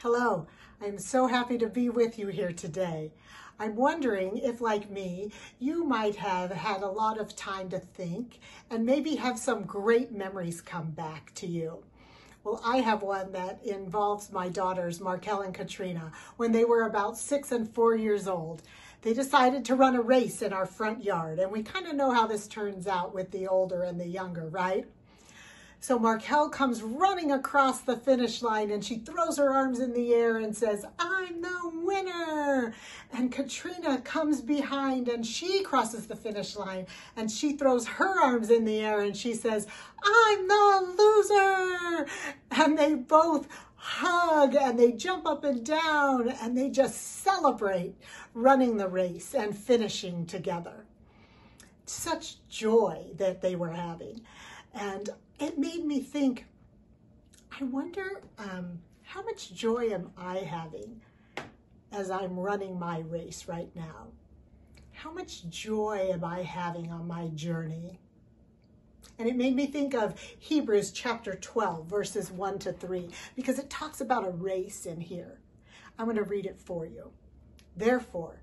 Hello, I'm so happy to be with you here today. I'm wondering if, like me, you might have had a lot of time to think and maybe have some great memories come back to you. Well, I have one that involves my daughters, Markel and Katrina, when they were about six and four years old. They decided to run a race in our front yard, and we kind of know how this turns out with the older and the younger, right? So Markel comes running across the finish line and she throws her arms in the air and says, I'm the winner. And Katrina comes behind and she crosses the finish line and she throws her arms in the air and she says, I'm the loser. And they both hug and they jump up and down and they just celebrate running the race and finishing together. Such joy that they were having. And it made me think, I wonder um, how much joy am I having as I'm running my race right now? How much joy am I having on my journey? And it made me think of Hebrews chapter 12, verses 1 to 3, because it talks about a race in here. I'm going to read it for you. Therefore,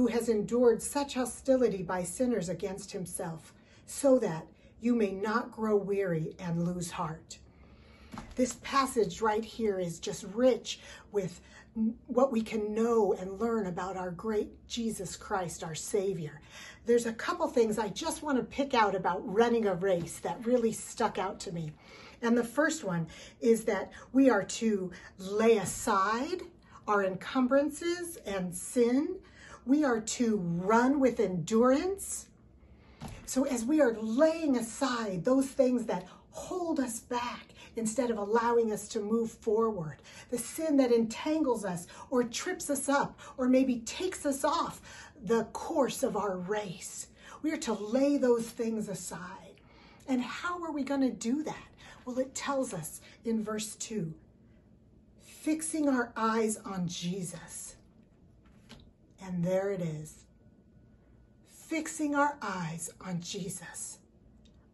who has endured such hostility by sinners against himself, so that you may not grow weary and lose heart. This passage right here is just rich with what we can know and learn about our great Jesus Christ, our Savior. There's a couple things I just want to pick out about running a race that really stuck out to me. And the first one is that we are to lay aside our encumbrances and sin. We are to run with endurance so as we are laying aside those things that hold us back instead of allowing us to move forward, the sin that entangles us or trips us up or maybe takes us off the course of our race, we are to lay those things aside. And how are we going to do that? Well, it tells us in verse 2 fixing our eyes on Jesus. And there it is fixing our eyes on Jesus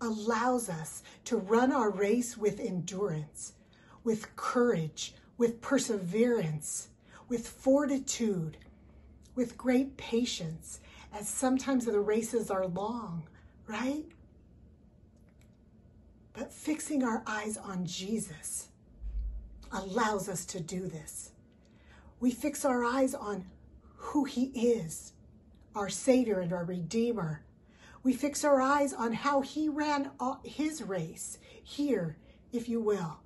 allows us to run our race with endurance, with courage, with perseverance, with fortitude, with great patience, as sometimes the races are long, right? But fixing our eyes on Jesus allows us to do this. We fix our eyes on who he is our Savior and our Redeemer. We fix our eyes on how he ran uh, his race here, if you will.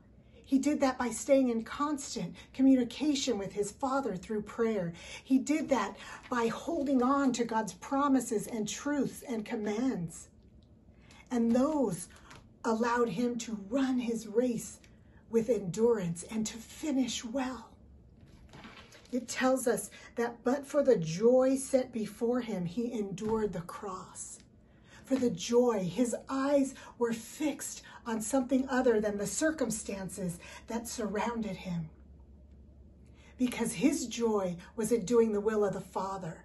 He did that by staying in constant communication with his Father through prayer. He did that by holding on to God's promises and truths and commands. And those allowed him to run his race with endurance and to finish well it tells us that but for the joy set before him, he endured the cross. For the joy, his eyes were fixed on something other than the circumstances that surrounded him. Because his joy was in doing the will of the Father.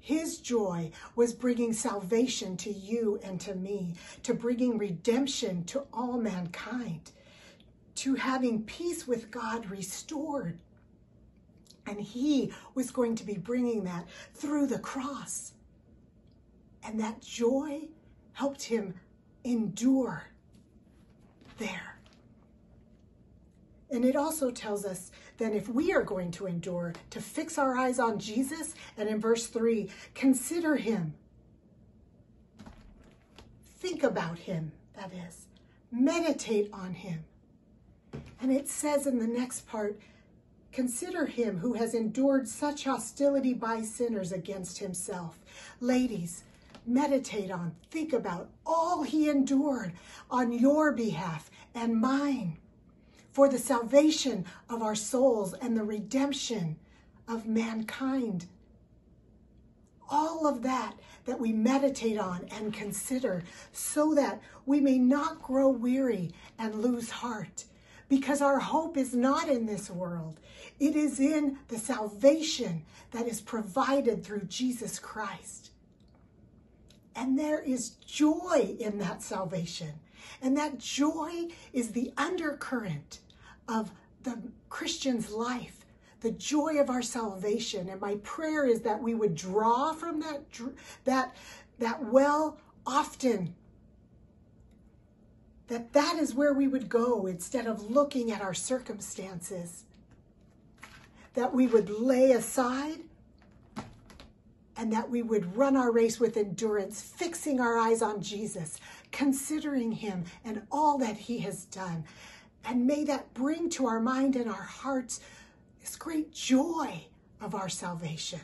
His joy was bringing salvation to you and to me, to bringing redemption to all mankind, to having peace with God restored and he was going to be bringing that through the cross. And that joy helped him endure there. And it also tells us that if we are going to endure, to fix our eyes on Jesus, and in verse 3, consider him. Think about him, that is. Meditate on him. And it says in the next part, Consider him who has endured such hostility by sinners against himself. Ladies, meditate on, think about all he endured on your behalf and mine for the salvation of our souls and the redemption of mankind. All of that that we meditate on and consider so that we may not grow weary and lose heart because our hope is not in this world. It is in the salvation that is provided through Jesus Christ. And there is joy in that salvation. And that joy is the undercurrent of the Christian's life, the joy of our salvation. And my prayer is that we would draw from that, that, that well often that that is where we would go instead of looking at our circumstances. That we would lay aside and that we would run our race with endurance, fixing our eyes on Jesus, considering him and all that he has done. And may that bring to our mind and our hearts this great joy of our salvation.